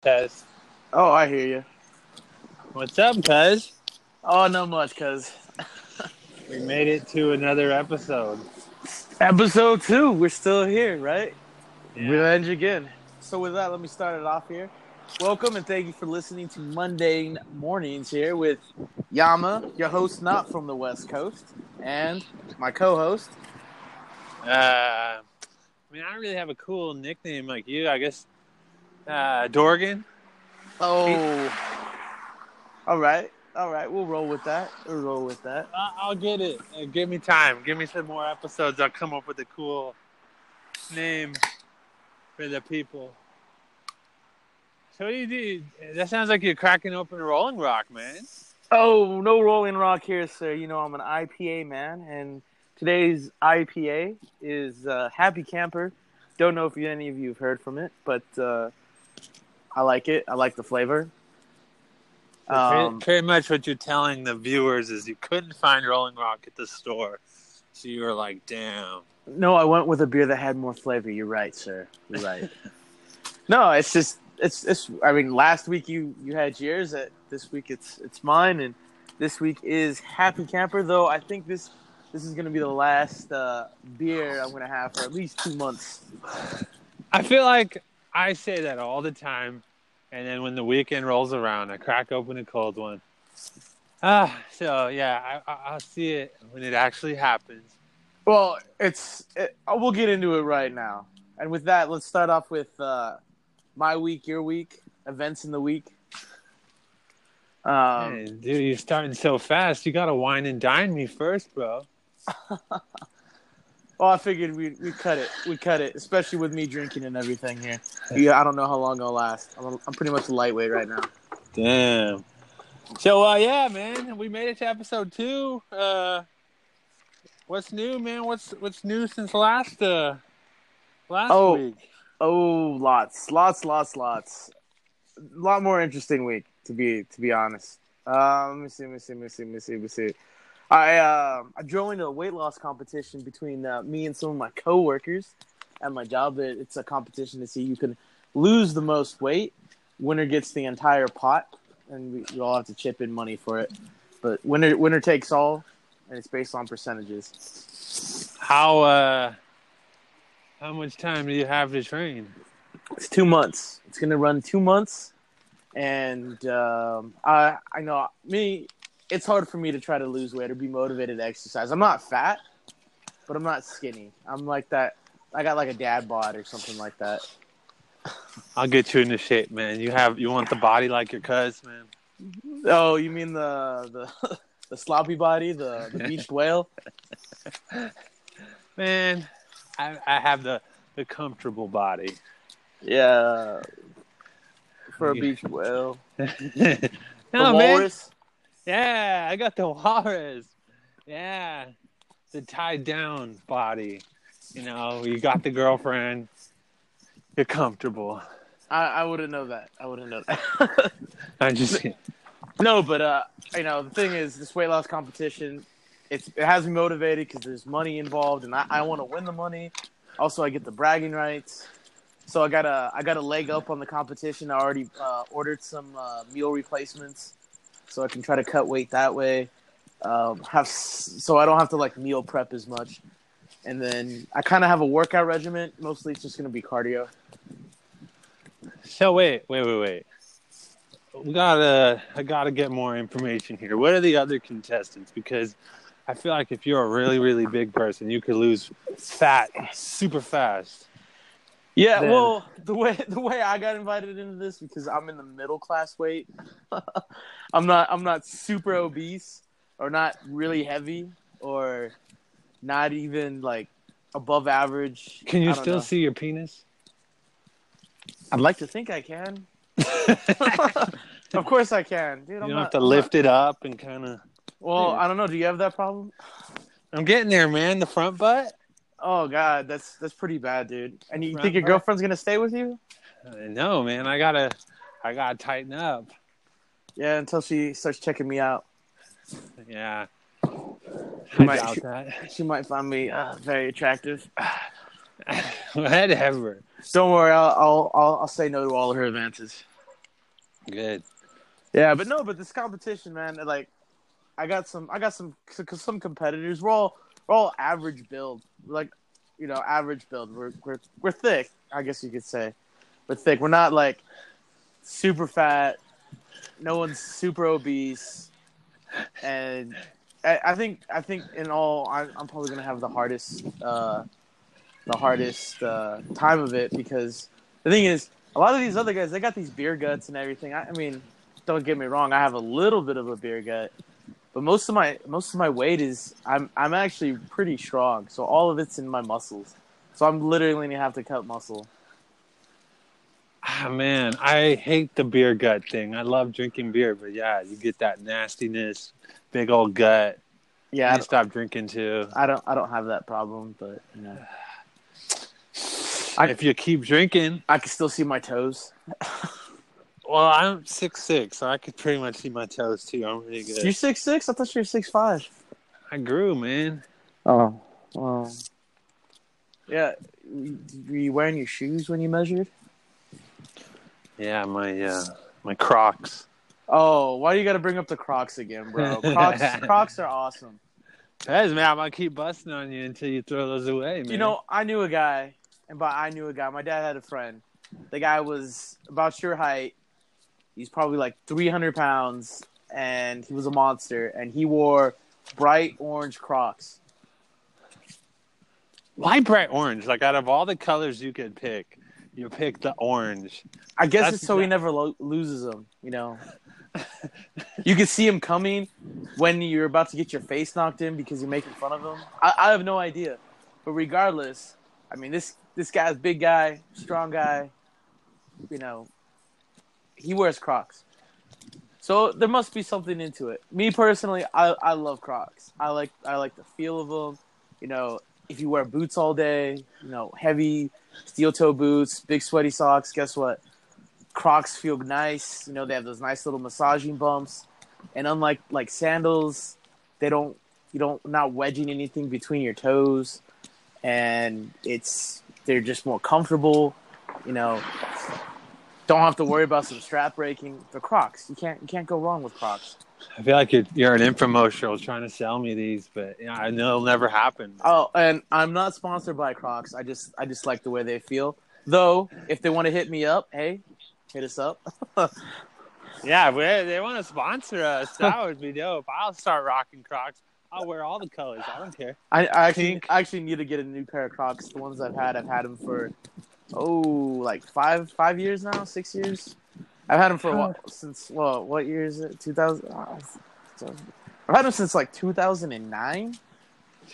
Cuz. Oh, I hear you. What's up, cuz? Oh, not much, cuz. We made it to another episode. Episode two, we're still here, right? Yeah. Revenge again. So with that, let me start it off here. Welcome and thank you for listening to Monday mornings here with Yama, your host not from the West Coast, and my co-host. Uh, I mean, I don't really have a cool nickname like you. I guess uh, Dorgan. Oh, all right, all right. We'll roll with that. We'll roll with that. I- I'll get it. Uh, give me time. Give me some more episodes. I'll come up with a cool name for the people. So what do you do? That sounds like you're cracking open a Rolling Rock, man. Oh, no Rolling Rock here, sir. You know I'm an IPA man, and today's IPA is uh, Happy Camper. Don't know if any of you have heard from it, but uh, I like it. I like the flavor. So pretty- Um, pretty much what you're telling the viewers is you couldn't find Rolling Rock at the store, so you were like, "Damn." no, I went with a beer that had more flavor. You're right, sir. You're right. no, it's just it's it's. I mean, last week you you had yours. At this week it's it's mine, and this week is Happy Camper. Though I think this this is gonna be the last uh, beer I'm gonna have for at least two months. I feel like I say that all the time, and then when the weekend rolls around, I crack open a cold one. Ah, so yeah, I, I, I'll see it when it actually happens. Well, it's it, we'll get into it right now. And with that, let's start off with uh, my week, your week, events in the week. Um, Hey, dude, you're starting so fast. You gotta wine and dine me first, bro. well, I figured we we cut it, we cut it, especially with me drinking and everything here. Yeah, I don't know how long it'll last. I'm, a, I'm pretty much a lightweight right now. Damn. So uh, yeah, man, we made it to episode two. Uh, what's new, man? What's what's new since last uh last Oh. week? Oh, lots, lots, lots, lots. A lot more interesting week to be to be honest. Uh, let me see, let me see, let me see, let me see, let me see. I uh, I joined a weight loss competition between uh, me and some of my coworkers at my job. It- It's a competition to see who can lose the most weight. Winner gets the entire pot, and we, we all have to chip in money for it. But winner winner takes all, and it's based on percentages. How uh how much time do you have to train? It's two months. It's gonna run two months, and um, I I know me. It's hard for me to try to lose weight or be motivated to exercise. I'm not fat, but I'm not skinny. I'm like that. I got like a dad bod or something like that. I'll get you into shape, man. You have you want the body like your cuz, man. Oh, you mean the the the sloppy body, the the beached whale? Man, I I have the the comfortable body. Yeah, for a beached whale. no, man. walrus. Yeah, I got the walrus. Yeah, the tied down body. You know, you got the girlfriend. You're comfortable. I, I wouldn't know that. I wouldn't know that. I just No, but uh, you know, the thing is, this weight loss competition, it's it has me motivated because there's money involved, and I, I want to win the money. Also, I get the bragging rights, so I got a I got a leg up on the competition. I already uh, ordered some uh, meal replacements, so I can try to cut weight that way. Um, have so I don't have to like meal prep as much, and then I kind of have a workout regimen. Mostly, it's just gonna be cardio. So wait, wait, wait, wait. We gotta, I gotta get more information here. What are the other contestants? Because I feel like if you're a really, really big person, you could lose fat super fast. Yeah, Then- well, the way the way I got invited into this because I'm in the middle class weight. I'm not I'm not super obese or not really heavy or not even like above average. Can you still know. see your penis? I'd like to think I can. of course I can, dude. You I'm don't not, have to I'm lift it up and kind of. not- well, I don't know. Do you have that problem? I'm getting there, man. The front butt. Oh God, that's that's pretty bad, dude. And you think your girlfriend's gonna stay with you? Uh, No, man. I gotta, I gotta tighten up. Yeah, until she starts checking me out. Yeah. She I might- doubt she- that. She might find me uh, very attractive. Whatever. Don't worry, I'll, I'll I'll I'll say no to all of her advances. Good. Yeah, but no, but this competition, man, like I got some, I got some, some competitors. We're all, we're all average build, like, you know, average build. We're, we're, we're thick, I guess you could say. We're thick. We're not like super fat. No one's super obese, and I, I think, I think in all, I, I'm probably gonna have the hardest, uh, the hardest uh, time of it because the thing is, a lot of these other guys, they got these beer guts and everything. I, I mean, don't get me wrong, I have a little bit of a beer gut, but most of my most of my weight is I'm I'm actually pretty strong. So all of it's in my muscles. So I'm literally gonna have to cut muscle. Ah man, I hate the beer gut thing. I love drinking beer, but yeah, you get that nastiness, big old gut. Yeah, I stop drinking too. I don't I don't have that problem, but you know. I, if you keep drinking, I can still see my toes. well, I'm six six, so I could pretty much see my toes too. I'm really good. You're six six? I thought you were six five. I grew, man. Oh, well. Yeah, were you wearing your shoes when you measured? Yeah, my uh, my Crocs. Oh, why do you got to bring up the Crocs again, bro? Crocs, Crocs are awesome. Hey, man, I'm gonna keep busting on you until you throw those away, man. You know, I knew a guy and by I knew a guy. My dad had a friend. The guy was about your height. He's probably like 300 pounds, and he was a monster. And he wore bright orange Crocs. Why bright orange? Like out of all the colors you could pick, you pick the orange. I guess That's it's so he never lo- loses them. You know, you can see him coming when you're about to get your face knocked in because you're making fun of him. I, I have no idea, but regardless, I mean this this guy's big guy, strong guy. You know, he wears Crocs. So there must be something into it. Me personally, I, I love Crocs. I like I like the feel of them. You know, if you wear boots all day, you know, heavy steel toe boots, big sweaty socks, guess what? Crocs feel nice. You know, they have those nice little massaging bumps. And unlike like sandals, they don't you don't not wedging anything between your toes. And it's they're just more comfortable. You know, don't have to worry about some strap breaking. The Crocs, you can't you can't go wrong with Crocs. I feel like you're an infomercial trying to sell me these, but you know, I know it'll never happen. Oh, and I'm not sponsored by Crocs. I just I just like the way they feel. Though, if they want to hit me up, hey, hit us up. yeah, if they want to sponsor us, that would be dope. I'll start rocking Crocs. I'll wear all the colors. I don't care. I, I actually, I actually need to get a new pair of Crocs. The ones I've had, I've had them for oh, like five five years now, six years. I've had them for a while since well, what year is it? Two thousand. Uh, I've had them since like two thousand and nine.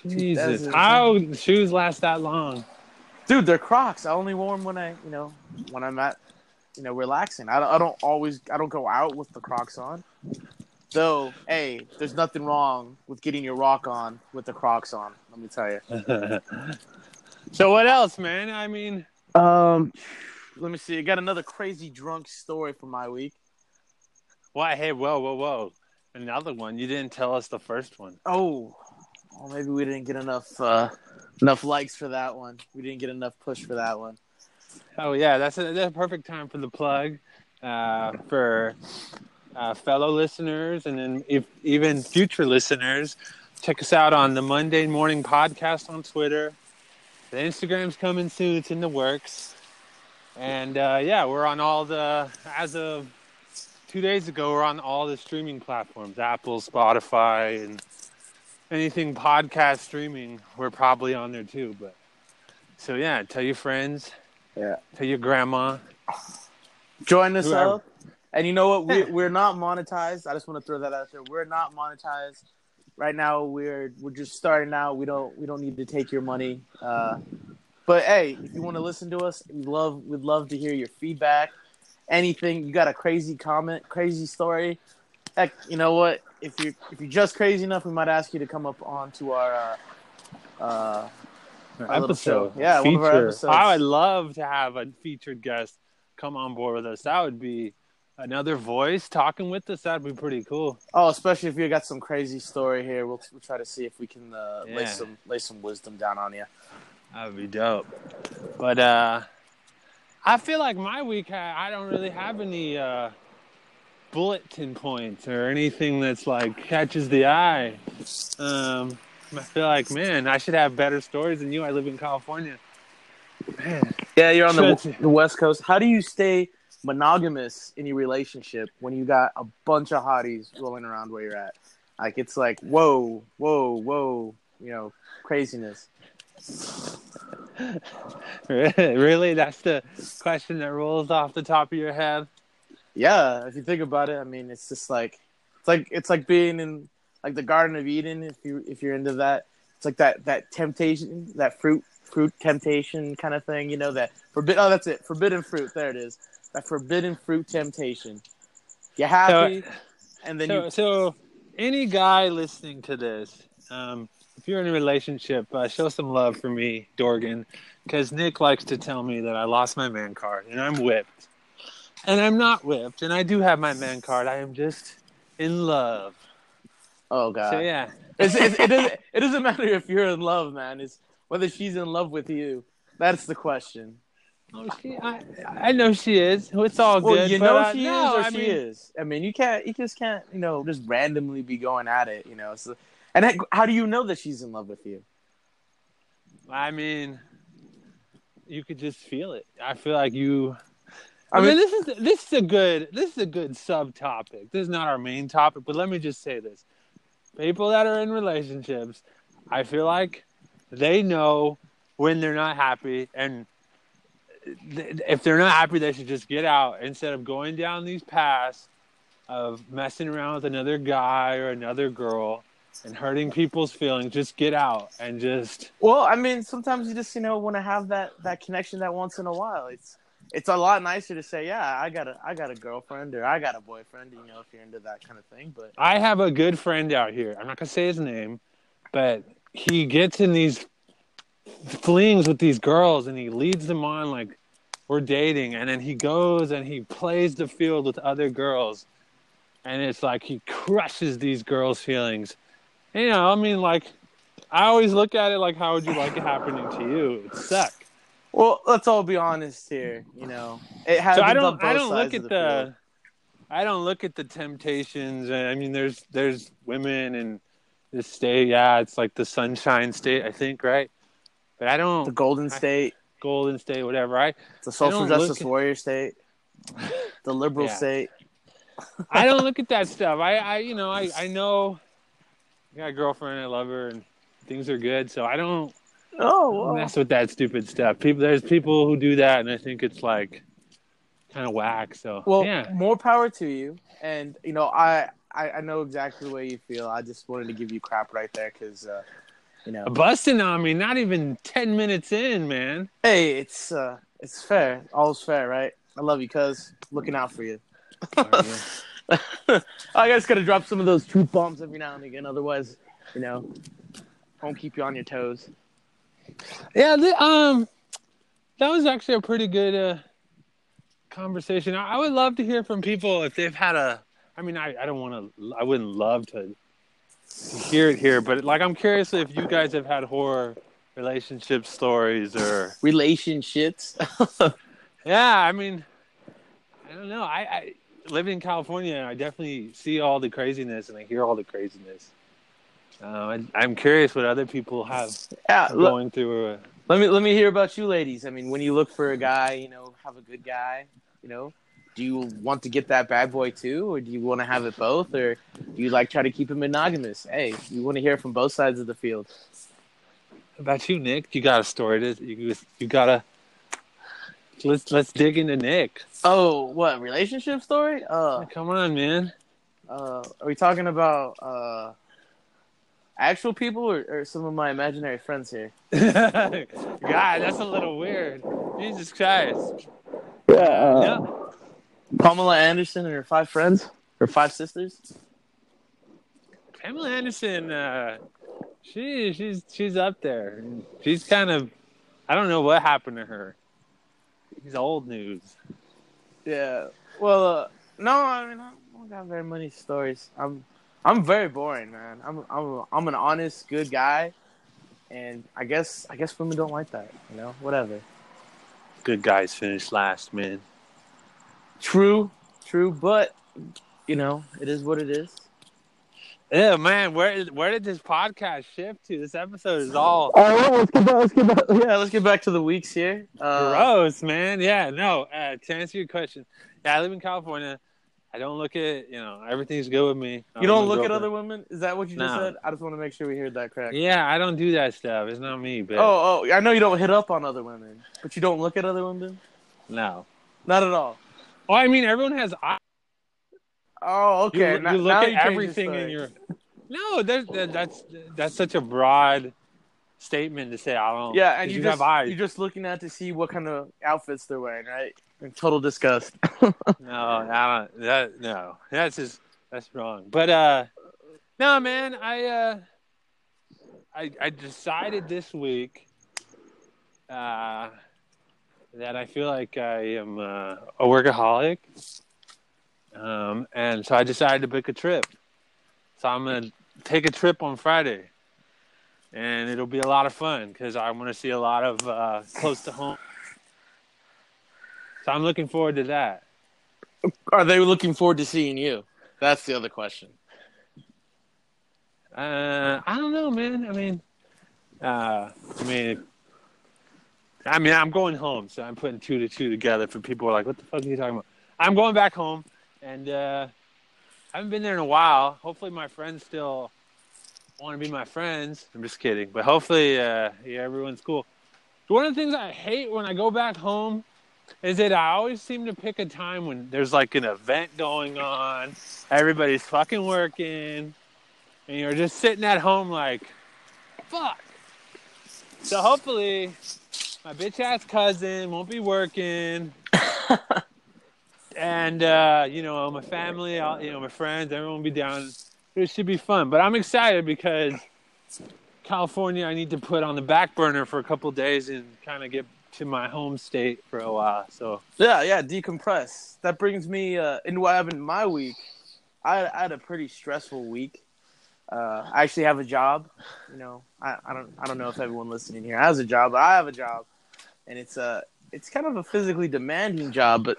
Jesus, how shoes last that long? Dude, they're Crocs. I only wore them when I, you know, when I'm at, you know, relaxing. I don't, I don't always, I don't go out with the Crocs on. Though, hey, there's nothing wrong with getting your rock on with the Crocs on. Let me tell you. so what else, man? I mean, um, let me see. I got another crazy drunk story for my week. Why? Hey, whoa, whoa, whoa! Another one. You didn't tell us the first one. Oh, well, maybe we didn't get enough uh, enough likes for that one. We didn't get enough push for that one. Oh yeah, that's a, that's a perfect time for the plug uh, for uh, fellow listeners and then if, even future listeners, check us out on the Monday Morning Podcast on Twitter. The Instagram's coming soon; it's in the works. And uh, yeah, we're on all the as of two days ago, we're on all the streaming platforms: Apple, Spotify, and anything podcast streaming. We're probably on there too. But so yeah, tell your friends. Yeah. Tell your grandma. Join us whoever. up. And you know what? We, we're not monetized. I just want to throw that out there. We're not monetized right now. We're we're just starting out. We don't we don't need to take your money. Uh, but hey, if you want to listen to us, we love we'd love to hear your feedback. Anything you got a crazy comment, crazy story? Heck, you know what? If you if you're just crazy enough, we might ask you to come up onto our uh, uh, our episode. Yeah, Feature. one of our episodes. I would love to have a featured guest come on board with us. That would be another voice talking with us, that'd be pretty cool. Oh, especially if you got some crazy story here, we'll, we'll try to see if we can uh, yeah. lay some lay some wisdom down on you. That'd be dope. But uh, I feel like my week, I don't really have any uh, bulletin points or anything that's like catches the eye. Um, I feel like, man, I should have better stories than you. I live in California. Man, Yeah, you're on the, the West Coast. How do you stay monogamous in your relationship when you got a bunch of hotties rolling around where you're at? Like it's like whoa, whoa, whoa, you know, craziness. really? That's the question that rolls off the top of your head. Yeah, if you think about it, I mean, it's just like it's like it's like being in like the Garden of Eden. If you if you're into that, it's like that that temptation, that fruit fruit temptation kind of thing. You know that forbid. Oh, that's it. Forbidden fruit. There it is. That forbidden fruit temptation. You're happy, and then so, you. so any guy listening to this, um, if you're in a relationship, uh, show some love for me, Dorgan, because Nick likes to tell me that I lost my man card and I'm whipped, and I'm not whipped, and I do have my man card. I am just in love. Oh God. So yeah, It's, it's, it, doesn't, it doesn't matter if you're in love, man. It's whether she's in love with you. That's the question. Oh, she, I, I know she is. It's all Well, good. you know she is or I she mean, is. I mean, you can't. You just can't. You know, just randomly be going at it. You know. So, and that- how do you know that she's in love with you? I mean, you could just feel it. I feel like you. I I, mean, mean- this is this is a good this is a good subtopic. This is not our main topic, but let me just say this: people that are in relationships, I feel like they know when they're not happy, and if they're not happy, they should just get out instead of going down these paths of messing around with another guy or another girl and hurting people's feelings. Just get out and just. Well, I mean, sometimes you just you know want to have that that connection that once in a while. It's it's a lot nicer to say, yeah, I got a I got a girlfriend or I got a boyfriend. You know, if you're into that kind of thing. But I have a good friend out here. I'm not gonna say his name, but he gets in these flings with these girls and he leads them on like we're dating, and then he goes and he plays the field with other girls, and it's like he crushes these girls' feelings. You know, I mean, like I always look at it like, how would you like it happening to you? It suck. well, let's all be honest here. You know, it happens so I don't both I don't sides look at the, the. I don't look at the temptations. I mean, there's there's women in this state. Yeah, it's like the Sunshine State, I think, right? But I don't the Golden I- State, Golden State, whatever. I. the social look justice at- warrior state, the liberal Yeah. state. I don't look at that stuff. I, I you know, I I know. I got a girlfriend. I love her, and things are good. So I don't Oh, well. mess with that stupid stuff. People, there's people who do that, and I think it's like kind of whack. So Well, yeah. more power to you. And you know, I, I I know exactly the way you feel. I just wanted to give you crap right there because, uh, you know, Busting on me, not even ten minutes in, man. hey, it's uh, it's fair. All's fair, right? I love you, cuz looking out for you. I just gotta drop some of those truth bombs every now and again. Otherwise, you know, won't keep you on your toes. Yeah, the, um, that was actually a pretty good uh, conversation. I, I would love to hear from people if they've had a. I mean, I, I don't want to. I wouldn't love to, to hear it here, but like, I'm curious if you guys have had horror relationship stories or. Relationships. Yeah, I mean, I don't know. I, I live in California. I definitely see all the craziness and I hear all the craziness. Uh, I, I'm curious what other people have yeah. are Look, going through. uh, let me let me hear about you, ladies. I mean, when you look for a guy, you know, have a good guy. You know, do you want to get that bad boy too, or do you want to have it both, or do you like try to keep it monogamous? Hey, you want to hear from both sides of the field. About you, Nick? You got a story to you? You gotta. Let's let's dig into Nick. Oh, what relationship story? Uh, Come on, man. uh, are we talking about uh, actual people or, or some of my imaginary friends here? God, that's a little weird. Jesus Christ. Yeah. Yeah. Pamela Anderson and her five friends, her five sisters. Pamela Anderson, uh, she she's she's up there. She's kind of, I don't know what happened to her. She's old news. Yeah. Well, uh, no, I mean I don't got very many stories. I'm I'm very boring, man. I'm I'm I'm an honest, good guy, and I guess I guess women don't like that. You know, whatever. Good guys finish last, man. True, true, but you know, it is what it is. Yeah, man, where where did this podcast shift to? This episode is all All right, let's get back. Let's get back. Yeah, let's get back to the weeks here. Uh, gross, man. Yeah, no. Uh, to answer your question, yeah, I live in California. I don't look at you know everything's good with me. you don't look at other women. Is that what you just No. said? I just want to make sure we heard that correct. Yeah, I don't do that stuff. It's not me, but Oh, oh, I know you don't hit up on other women, but you don't look at other women. no. Not at all. Well, I mean, everyone has eyes. Oh, okay. you Now- look at you everything in your. No, that, that's that's such a broad statement to say. I don't. Yeah, and you, have just eyes. you're just looking at to see what kind of outfits they're wearing, right? In total disgust. No, I don't. That no, that's just that's wrong. But uh, no, man, I uh, I I decided this week uh that I feel like I am uh, a workaholic, um, and so I decided to book a trip. So I'm gonna take a trip on Friday, and it'll be a lot of fun because I want to see a lot of uh, close to home. So I'm looking forward to that. Are they looking forward to seeing you? That's the other question. Uh, I don't know, man. I mean, uh, I mean, I mean, I'm going home, so I'm putting two to two together. For people who are like, "What the fuck are you talking about?" I'm going back home, and uh, I haven't been there in a while. Hopefully, my friends still want to be my friends. I'm just kidding, but hopefully, uh, yeah, everyone's cool. One of the things I hate when I go back home is that I always seem to pick a time when there's like an event going on, everybody's fucking working, and you're just sitting at home like, fuck. So hopefully, my bitch ass cousin won't be working. and, uh, you know, my family, all, you know, my friends, everyone will be down. It should be fun. But I'm excited because California, I need to put on the back burner for a couple days and kind of get to my home state for a while. So, Yeah, yeah, decompress. That brings me uh, into what happened in my week. I, I had a pretty stressful week. Uh, I actually have a job. You know, I, I don't I don't know if everyone listening here has a job, but I have a job, and it's a it's kind of a physically demanding job. But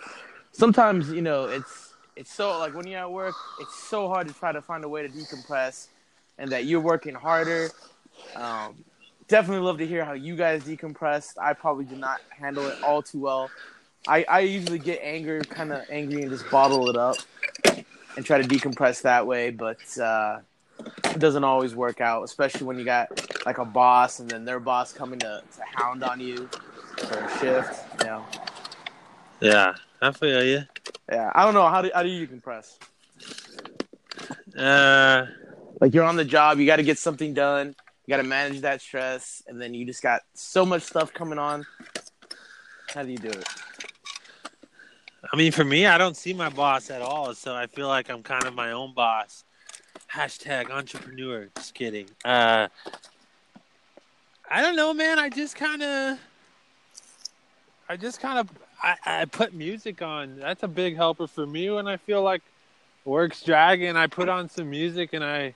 sometimes you know it's it's so like when you're at work, it's so hard to try to find a way to decompress, and that you're working harder. Um, definitely love to hear how you guys decompressed. I probably did not handle it all too well. I, I usually get anger, kind of angry, and just bottle it up and try to decompress that way. But uh, it doesn't always work out, especially when you got like a boss and then their boss coming to, to hound on you for a shift. You know, yeah, I feel you. yeah. I don't know how do how do you compress? Uh, Like you're on the job, you got to get something done. You got to manage that stress, and then you just got so much stuff coming on. How do you do it? I mean, for me, I don't see my boss at all, so I feel like I'm kind of my own boss. Hashtag entrepreneur. Just kidding. Uh, I don't know, man. I just kind of, I just kind of, I, I put music on. That's a big helper for me when I feel like work's dragging. I put on some music and I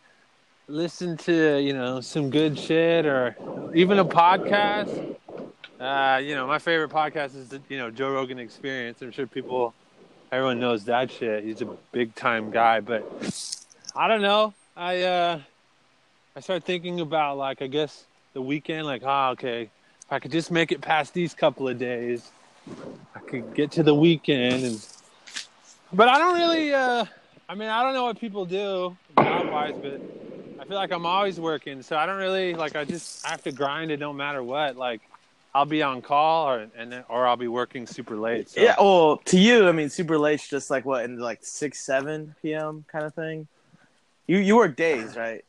listen to, you know, some good shit or even a podcast. Uh, you know, my favorite podcast is you know, Joe Rogan Experience. I'm sure people, everyone knows that shit. He's a big time guy, but I don't know. I, uh, I started thinking about like, I guess the weekend, like, ah, okay, if I could just make it past these couple of days, I could get to the weekend and, but I don't really, uh, I mean, I don't know what people do job wise, but I feel like I'm always working. So I don't really, like, I just I have to grind it no matter what. Like, I'll be on call or and or I'll be working super late. So. Yeah, well, to you, I mean, super late's just like what in like six, seven p.m. kind of thing. You you work days, right?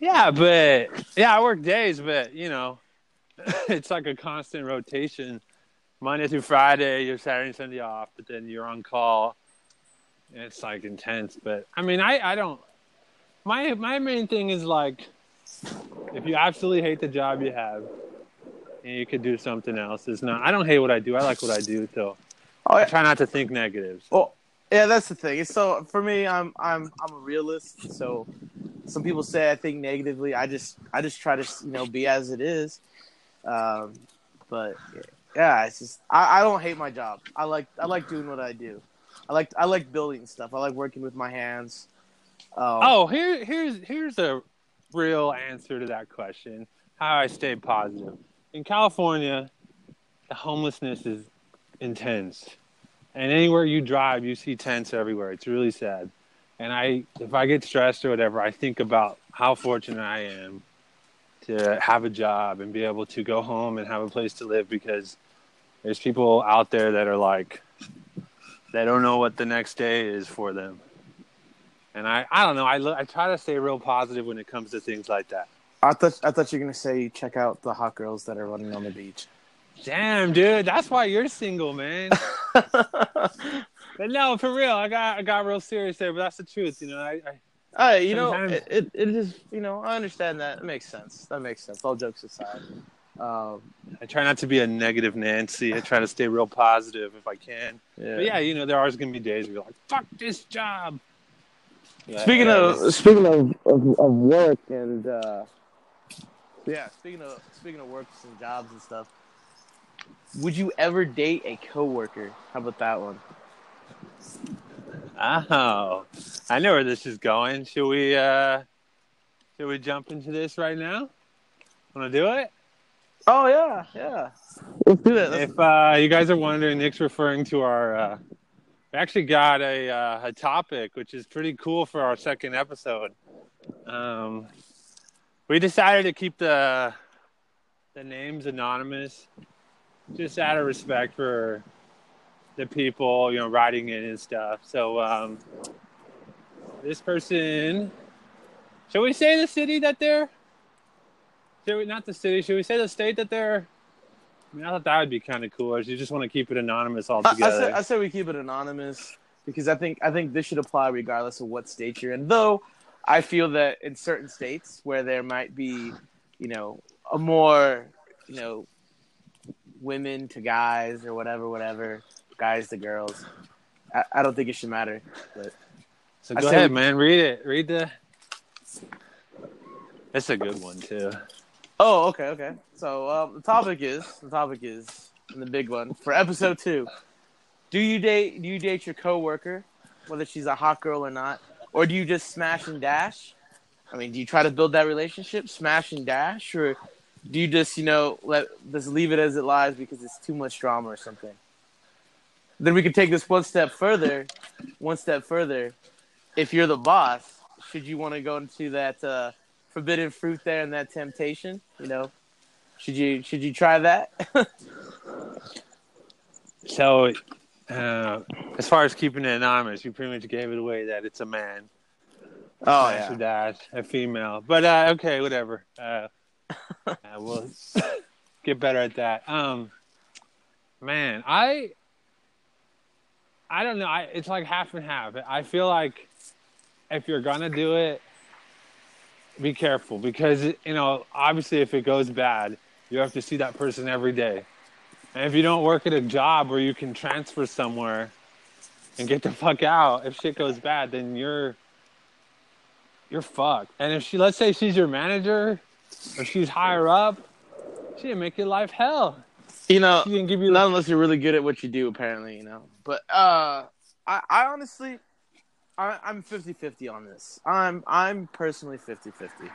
Yeah, but yeah, I work days, but you know, it's like a constant rotation. Monday through Friday, you're Saturday and Sunday off, but then you're on call. And it's like intense, but I mean, I I don't. My my main thing is like, if you absolutely hate the job you have, and you could do something else, it's not. I don't hate what I do. I like what I do, so Oh, I yeah. try not to think negatives. Well, yeah, that's the thing. So for me, I'm I'm I'm a realist. So some people say I think negatively. I just I just try to you know be as it is. Um, but yeah, it's just I, I don't hate my job. I like I like doing what I do. I like I like building stuff. I like working with my hands. Um, Oh, here, here's here's a real answer to that question. How I stay positive. In California, the homelessness is intense, and anywhere you drive, you see tents everywhere. It's really sad. And I, if I get stressed or whatever, I think about how fortunate I am to have a job and be able to go home and have a place to live because there's people out there that are like they don't know what the next day is for them. And I, I don't know. I, lo- I try to stay real positive when it comes to things like that. I thought I thought you were gonna say check out the hot girls that are running on the beach. Damn, dude, that's why you're single, man. but no, for real, I got I got real serious there, but that's the truth, you know. I, I Uh, you know, it, it, it is, you know, I understand that. It makes sense. That makes sense. All jokes aside. Um, I try not to be a negative Nancy. I try to stay real positive if I can. yeah. But yeah, you know, there are going to be days where you're like, "Fuck this job." Yeah, Speaking yeah, of it's- speaking of, of, of work and uh, yeah, speaking of speaking of works and jobs and stuff, would you ever date a coworker? How about that one? Oh, I know where this is going. Should we? uh Should we jump into this right now? Want to do it? Oh yeah, yeah. Let's do it. If uh, you guys are wondering, Nick's referring to our. Uh, we actually got a uh, a topic, which is pretty cool for our second episode. Um, we decided to keep the the names anonymous, just out of respect for the people, you know, writing in and stuff. So um, this person, should we say the city that they're? Should we, not the city. Should we say the state that they're? I mean, I thought that would be kind of cool. Or you just want to keep it anonymous I, I altogether? say I say we keep it anonymous because I think I think this should apply regardless of what state you're in. Though I feel that in certain states where there might be, you know, a more, you know, women to guys or whatever, whatever, guys to girls. I, I don't think it should matter. But so go ahead, we- man. Read it. Read the. It's a good one too. oh, okay, okay. So um, the topic is the topic is and the big one for episode two. Do you date do you date your coworker, whether she's a hot girl or not, or do you just smash and dash? I mean, do you try to build that relationship, smash and dash, or do you just you know let just leave it as it lies because it's too much drama or something? Then we can take this one step further. One step further. If you're the boss, should you want to go into that uh, forbidden fruit there and that temptation? You know, should you should you try that? So, uh, as far as keeping it anonymous, you pretty much gave it away that it's a man. oh Smash or dash, a female. But uh, okay, whatever. Uh, uh, we'll get better at that. Um, man, I, I don't know. I, it's like half and half. I feel like if you're gonna do it, be careful because you know obviously if it goes bad, you have to see that person every day. And if you don't work at a job where you can transfer somewhere and get the fuck out, if shit goes bad, then you're you're fucked. And if she, let's say she's your manager, or she's higher up, she make your life hell. You know, She can give you not unless you're really good at what you do, apparently. You know, but uh, I, I honestly, I, I'm 50-50 on this. I'm, I'm personally 50-50.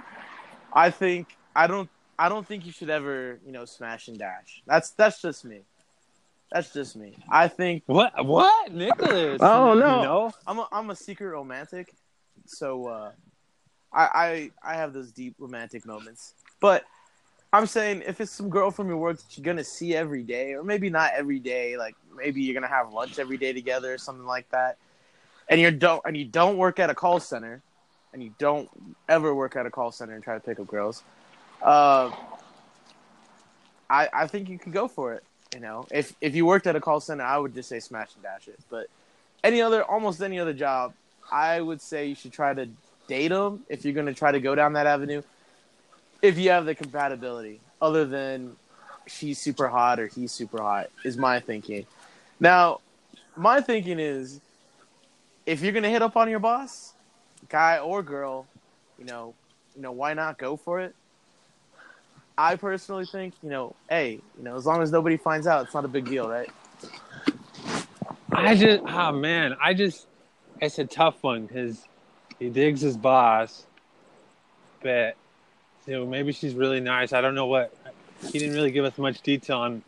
I think I don't, I don't think you should ever, you know, smash and dash. That's that's just me. That's just me. I think what? What, Nicholas? Oh, no. You know? I'm a, I'm a secret romantic, so uh, I, I I have those deep romantic moments. But I'm saying if it's some girl from your work that you're gonna see every day, or maybe not every day, like maybe you're gonna have lunch every day together or something like that, and you don't and you don't work at a call center, and you don't ever work at a call center and try to pick up girls, uh, I I think you could go for it. You know, if if you worked at a call center, I would just say smash and dash it. But any other, almost any other job, I would say you should try to date them if you're to try to go down that avenue. If you have the compatibility, other than she's super hot or he's super hot, is my thinking. Now, my thinking is, if you're going to hit up on your boss, guy or girl, you know, you know, why not go for it? I personally think, you know, hey, you know, as long as nobody finds out, it's not a big deal, right? I just, oh man, I just, it's a tough one because he digs his boss, but you know maybe she's really nice. I don't know what he didn't really give us much detail on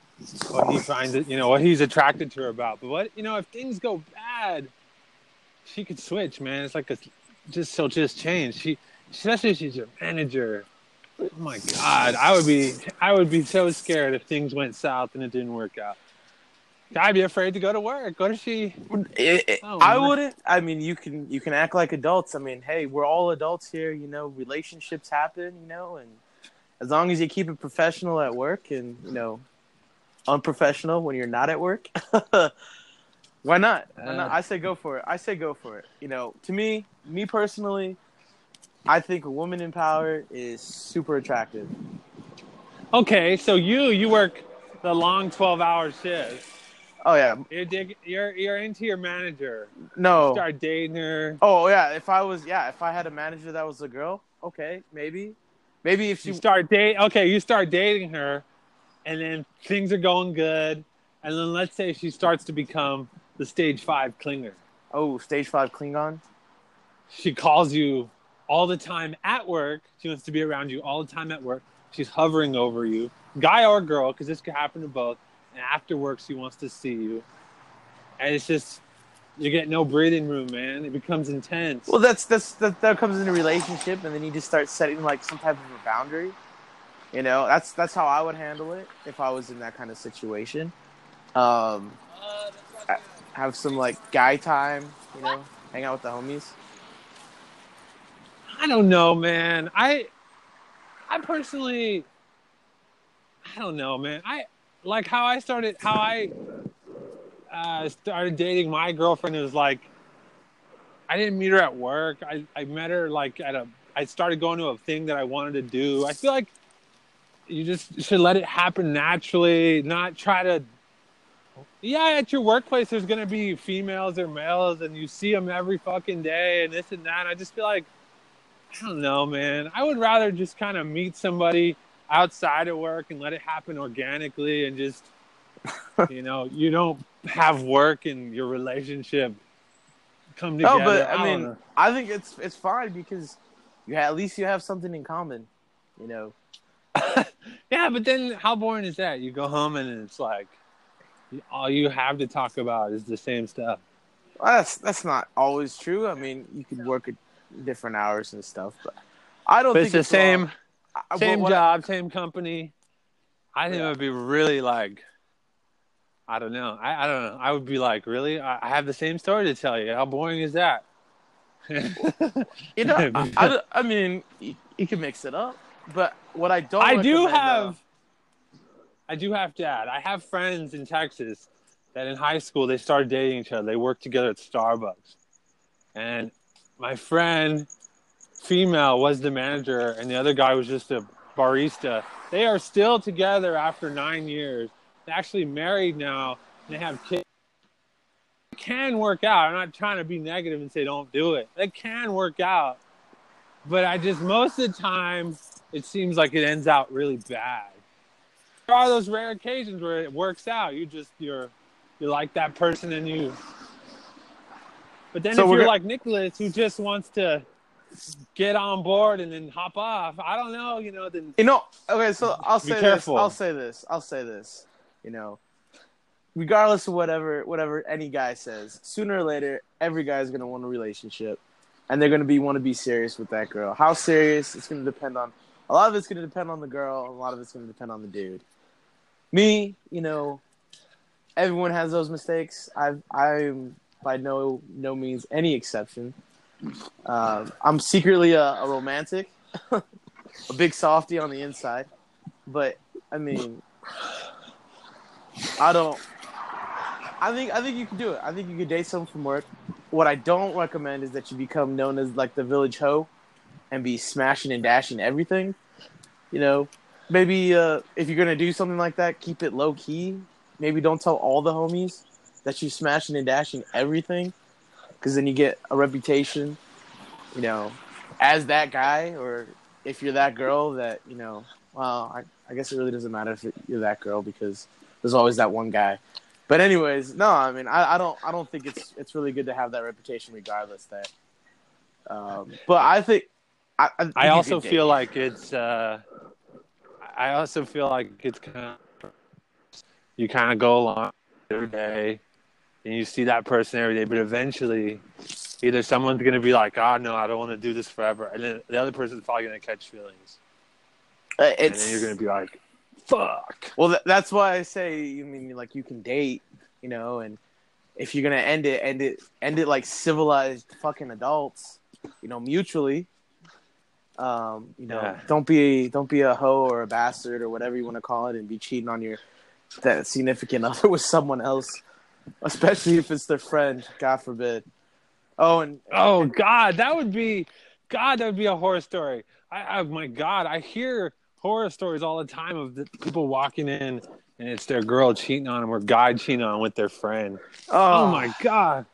what he finds you know, what he's attracted to her about. But what you know, if things go bad, she could switch, man. It's like a just so just change. She, especially if she's your manager. Oh my god, I would be, I would be so scared if things went south and it didn't work out. I'd be afraid to go to work. What if she? It- it- Oh, I man. wouldn't. I mean, you can you can act like adults. I mean, hey, we're all adults here. You know, relationships happen. You know, and as long as you keep it professional at work and you know, unprofessional when you're not at work, why not? Why not? Uh, I say go for it. I say go for it. You know, to me, me personally, I think a woman in power is super attractive. Okay, so you you work the long twelve hour shift. Oh yeah, You're dig, you're you're into your manager. no. Start dating her. Oh yeah, if I was yeah, if I had a manager that was a girl, okay, maybe, maybe if she You start date. Okay, you start dating her, and then things are going good, and then let's say she starts to become the stage five clinger. oh stage five Klingon. She calls you all the time at work. She wants to be around you all the time at work. She's hovering over you, guy or girl, because this could happen to both. And after work, she wants to see you, and it's just you get no breathing room, man. It becomes intense. Well, that's that's that, that comes in a relationship, and then you just start setting like some type of a boundary. You know, that's that's how I would handle it if I was in that kind of situation. Um, have some like guy time, you know, hang out with the homies. I don't know, man. I I personally I don't know, man. I like how I started how I uh, started dating my girlfriend is like I didn't meet her at work. I, I met her like at a I started going to a thing that I wanted to do. I feel like you just should let it happen naturally, not try to yeah, at your workplace, there's gonna be females or males, and you see them every fucking day, and this and that. I just feel like I don't know, man. I would rather just kind of meet somebody outside of work and let it happen organically, and just you know, you don't have work and your relationship come No, together. but I don't mean, know. I think it's it's fine because you ha- at least you have something in common. You know, yeah, but then how boring is that? You go home and it's like all you have to talk about is the same stuff. Well, that's that's not always true. I mean, you could work at different hours and stuff, but I don't But think it's the wrong. same. I- I- same what I- job, same company. I think Yeah. it would be really like, I don't know. I, I don't know. I would be like, really? I, I have the same story to tell you. How boring is that? You know, I, I, I mean, you, you can mix it up, but what I don't, I do recommend, have, I do have to add, I have friends in Texas that in high school they started dating each other. They worked together at Starbucks, and my friend, female, was the manager, and the other guy was just a barista. They are still together after nine years. They're actually married now, and they have kids. It can work out. I'm not trying to be negative and say don't do it. It can work out, but I just most of the time it seems like it ends out really bad. There are those rare occasions where it works out. You just you're you like that person and you. But then So if you're like Nicholas, who just wants to get on board and then hop off, I don't know. You know, then You know, okay, so I'll say this. I'll say this. I'll say this. You know, regardless of whatever whatever any guy says, sooner or later, every guy's gonna want a relationship, and they're gonna be want to be serious with that girl. How serious? It's gonna depend on. A lot of it's gonna depend on the girl. A lot of it's gonna depend on the dude. Me, you know, everyone has those mistakes. I've I'm by no no means any exception. Um, I'm secretly a, a romantic, a big softy on the inside, but I mean, I don't. I think I think you can do it. I think you could date someone from work. What I don't recommend is that you become known as like the village hoe, and be smashing and dashing everything. You know, maybe uh, if you're gonna do something like that, keep it low key. Maybe don't tell all the homies that you're smashing and dashing everything, because then you get a reputation. You know, as that guy, or if you're that girl that you know. Well, I, I guess it really doesn't matter if you're that girl because there's always that one guy. But anyways, no, I mean, I, I don't, I don't think it's it's really good to have that reputation, regardless. That, um, but I think, I, I, I also feel like it's. Uh, I also feel like it's kind of you kind of go along every day, and you see that person every day, but eventually, either someone's gonna be like, "Oh no, I don't want to do this forever," and then the other person's probably gonna catch feelings, uh, and then you're gonna be like, "Fuck." well, th- that's why I say, you mean like you can date, you know, and if you're gonna end it, end it, end it like civilized fucking adults, you know, mutually. Um, you know, Yeah. don't be don't be a hoe or a bastard or whatever you want to call it, and be cheating on your that significant other with someone else, especially if it's their friend. God forbid. Oh, and Oh God, that would be, God, that would be a horror story. I, oh my God, I hear horror stories all the time of the people walking in and it's their girl cheating on them or guy cheating on 'em with their friend. Oh, ah. my God,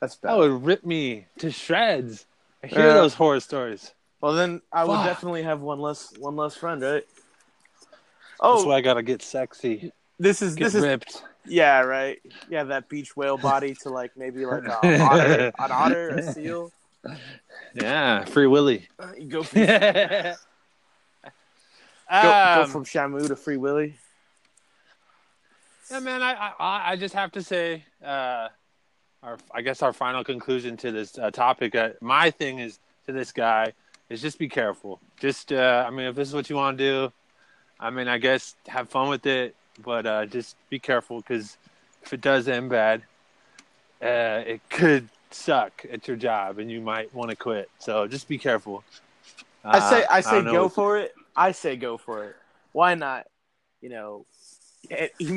that's bad. that would rip me to shreds. I hear Yeah. those horror stories. Well, then I would Fuck. definitely have one less one less friend, right? Oh, that's Oh, why I gotta get sexy, this is get this is ripped. Yeah, right. Yeah, that beach whale body to like maybe like a otter, an otter, a seal. Yeah, Free Willy. Uh, go from, go, um, go from Shamu to Free Willy. Yeah, man. I I, I just have to say, uh, our I guess our final conclusion to this uh, topic. Uh, my thing is to this guy is just be careful. Just uh, I mean, if this is what you want to do, I mean, I guess have fun with it, but uh, just be careful because if it does end bad, uh, it could suck at your job and you might want to quit. So just be careful. I say Uh, I say don't go for it. I say go for it. Why not? You know,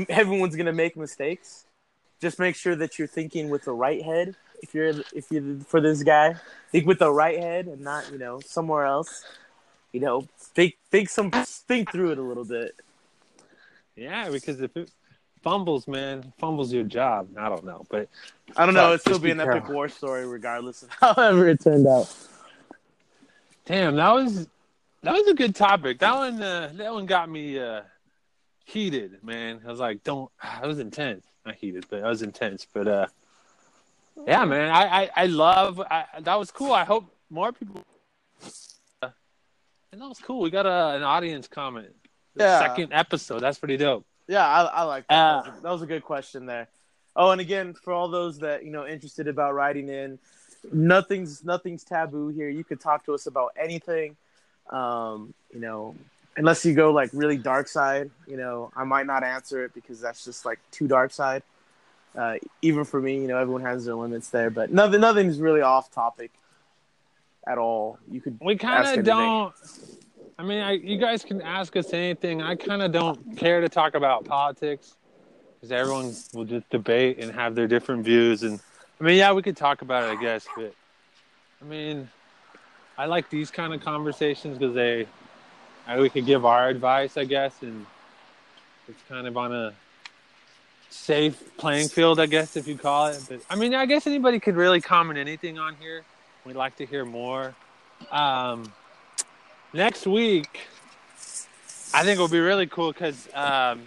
everyone's gonna make mistakes. Just make sure that you're thinking with the right head. If you're if you're for this guy, think with the right head and not you know somewhere else. You know, think think some think through it a little bit. Yeah, because if it fumbles, man, fumbles your job. I don't know, but I don't know. It'd still be be an epic war story, regardless of however it turned out. damn, that was that was a good topic. That one, uh, that one got me uh, heated, man. I was like, don't. I was intense. Not heated, but I was intense. But uh, yeah, man, I I, I love. I, that was cool. I hope more people. Uh, and that was cool. We got a, an audience comment. The Yeah. Second episode. That's pretty dope. Yeah, I, I like that. Uh, that, was a, that was a good question there. Oh, and again, for all those that you know interested about writing in, nothing's nothing's taboo here. You could talk to us about anything. Um, you know, unless you go like really dark side. You know, I might not answer it because that's just like too dark side. Uh, even for me, you know, everyone has their limits there, but nothing nothing's really off topic at all. You could We kind of don't. I mean, I, you guys can ask us anything. I kind of don't care to talk about politics because everyone will just debate and have their different views. And I mean, yeah, we could talk about it, I guess, but I mean, I like these kind of conversations because they, uh, we could give our advice, I guess, and it's kind of on a safe playing field, I guess, if you call it. But I mean, I guess anybody could really comment anything on here. We'd like to hear more. Um, next week, I think it'll be really cool because, um,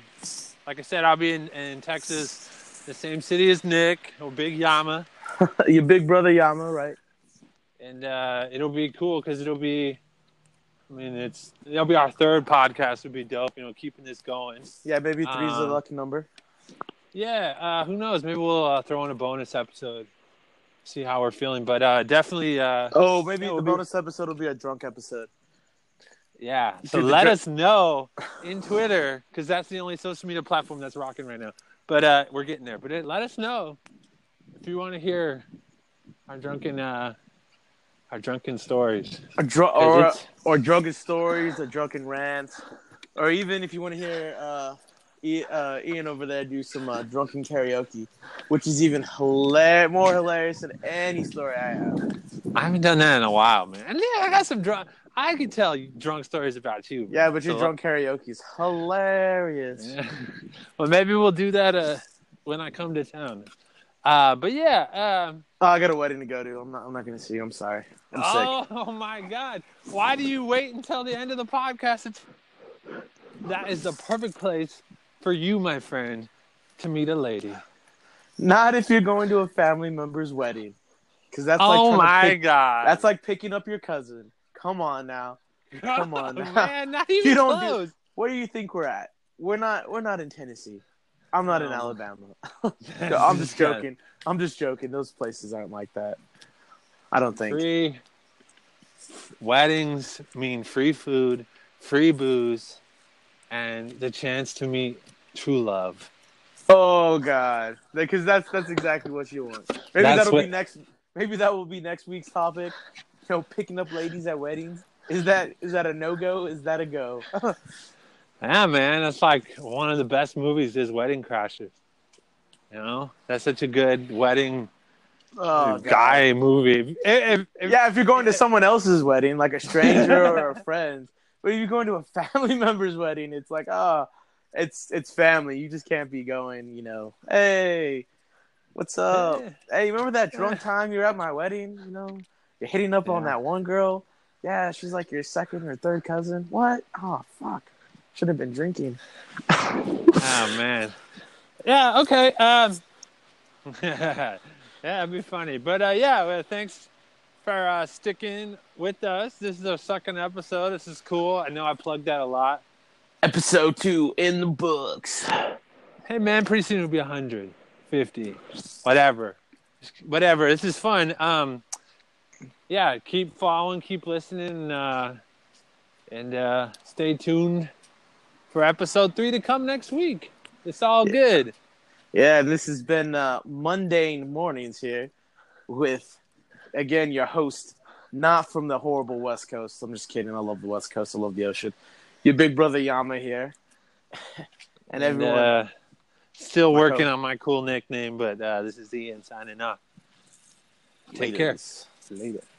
like I said, I'll be in, in Texas, the same city as Nick or Big Yama, Your big brother Yama, right? and uh, it'll be cool because it'll be. I mean, it's it'll be our third podcast. Would be dope, you know, keeping this going. Yeah, maybe three's the Um, lucky number. Yeah, uh, who knows? Maybe we'll uh, throw in a bonus episode, see how we're feeling. But uh, definitely, uh, Oh, maybe the be- bonus episode will be a drunk episode. Yeah. So Dude, let us know in Twitter because that's the only social media platform that's rocking right now. But uh, we're getting there. But uh, let us know if you want to hear our drunken uh, our drunken stories. Dr- or it's- or drunken stories, or drunken rants, or even if you want to hear uh, uh, Ian over there do some uh, drunken karaoke, which is even hilar- more hilarious than any story I have. I haven't done that in a while, man. And yeah, I got some drunk. I could tell you drunk stories about you. Yeah, but your So- drunk karaoke is hilarious. Yeah. well, maybe we'll do that uh, when I come to town. Uh, but yeah. Um, Oh, I got a wedding to go to. I'm not. I'm not going to see you. I'm sorry. I'm sick. Oh, my God! Why do you wait until the end of the podcast? It's, that is the perfect place for you, my friend, to meet a lady. Not if you're going to a family member's wedding, because that's like oh my pick- god. that's like picking up your cousin. Come on now. come on now. man, not even You don't do- close. Where do you think we're at? We're not. We're not in Tennessee. I'm not in Alabama. No, I'm just joking. I'm just joking. Those places aren't like that. I don't think. Free weddings mean free food, free booze, and the chance to meet true love. Oh God, because that's that's exactly what you want. Maybe That's that'll what- be next. Maybe that will be next week's topic. You know, picking up ladies at weddings. Is that is that a no go? Is that a go? Yeah, man, that's like one of the best movies is Wedding Crashers. You know, that's such a good wedding oh, God. guy movie. If, if, if- Yeah, if you're going to someone else's wedding, like a stranger or a friend, but if you're going to a family member's wedding, it's like, ah, it's it's family. You just can't be going, you know, hey, what's up? Yeah. Hey, remember that drunk time you were at my wedding? You know, you're hitting up on that one girl. Yeah, she's like your second or third cousin. What? Oh, fuck. Should have been drinking. Oh man. Yeah. Okay. Um. yeah, it'd be funny, but uh, yeah. Well, thanks for uh, sticking with us. This is our second episode. This is cool. I know I plugged that a lot. Episode two in the books. Hey man, pretty soon it'll be 150, whatever, whatever. This is fun. Um. Yeah. Keep following. Keep listening. Uh, and uh, stay tuned for episode three to come next week. It's all good. Yeah, and this has been uh, mundane mornings here with, again, your host, not from the horrible West Coast. I'm just kidding. I love the West Coast. I love the ocean. Your big brother Yama here, and everyone. uh, still working on my cool nickname, but uh, this is Ian signing off. Take care. Later.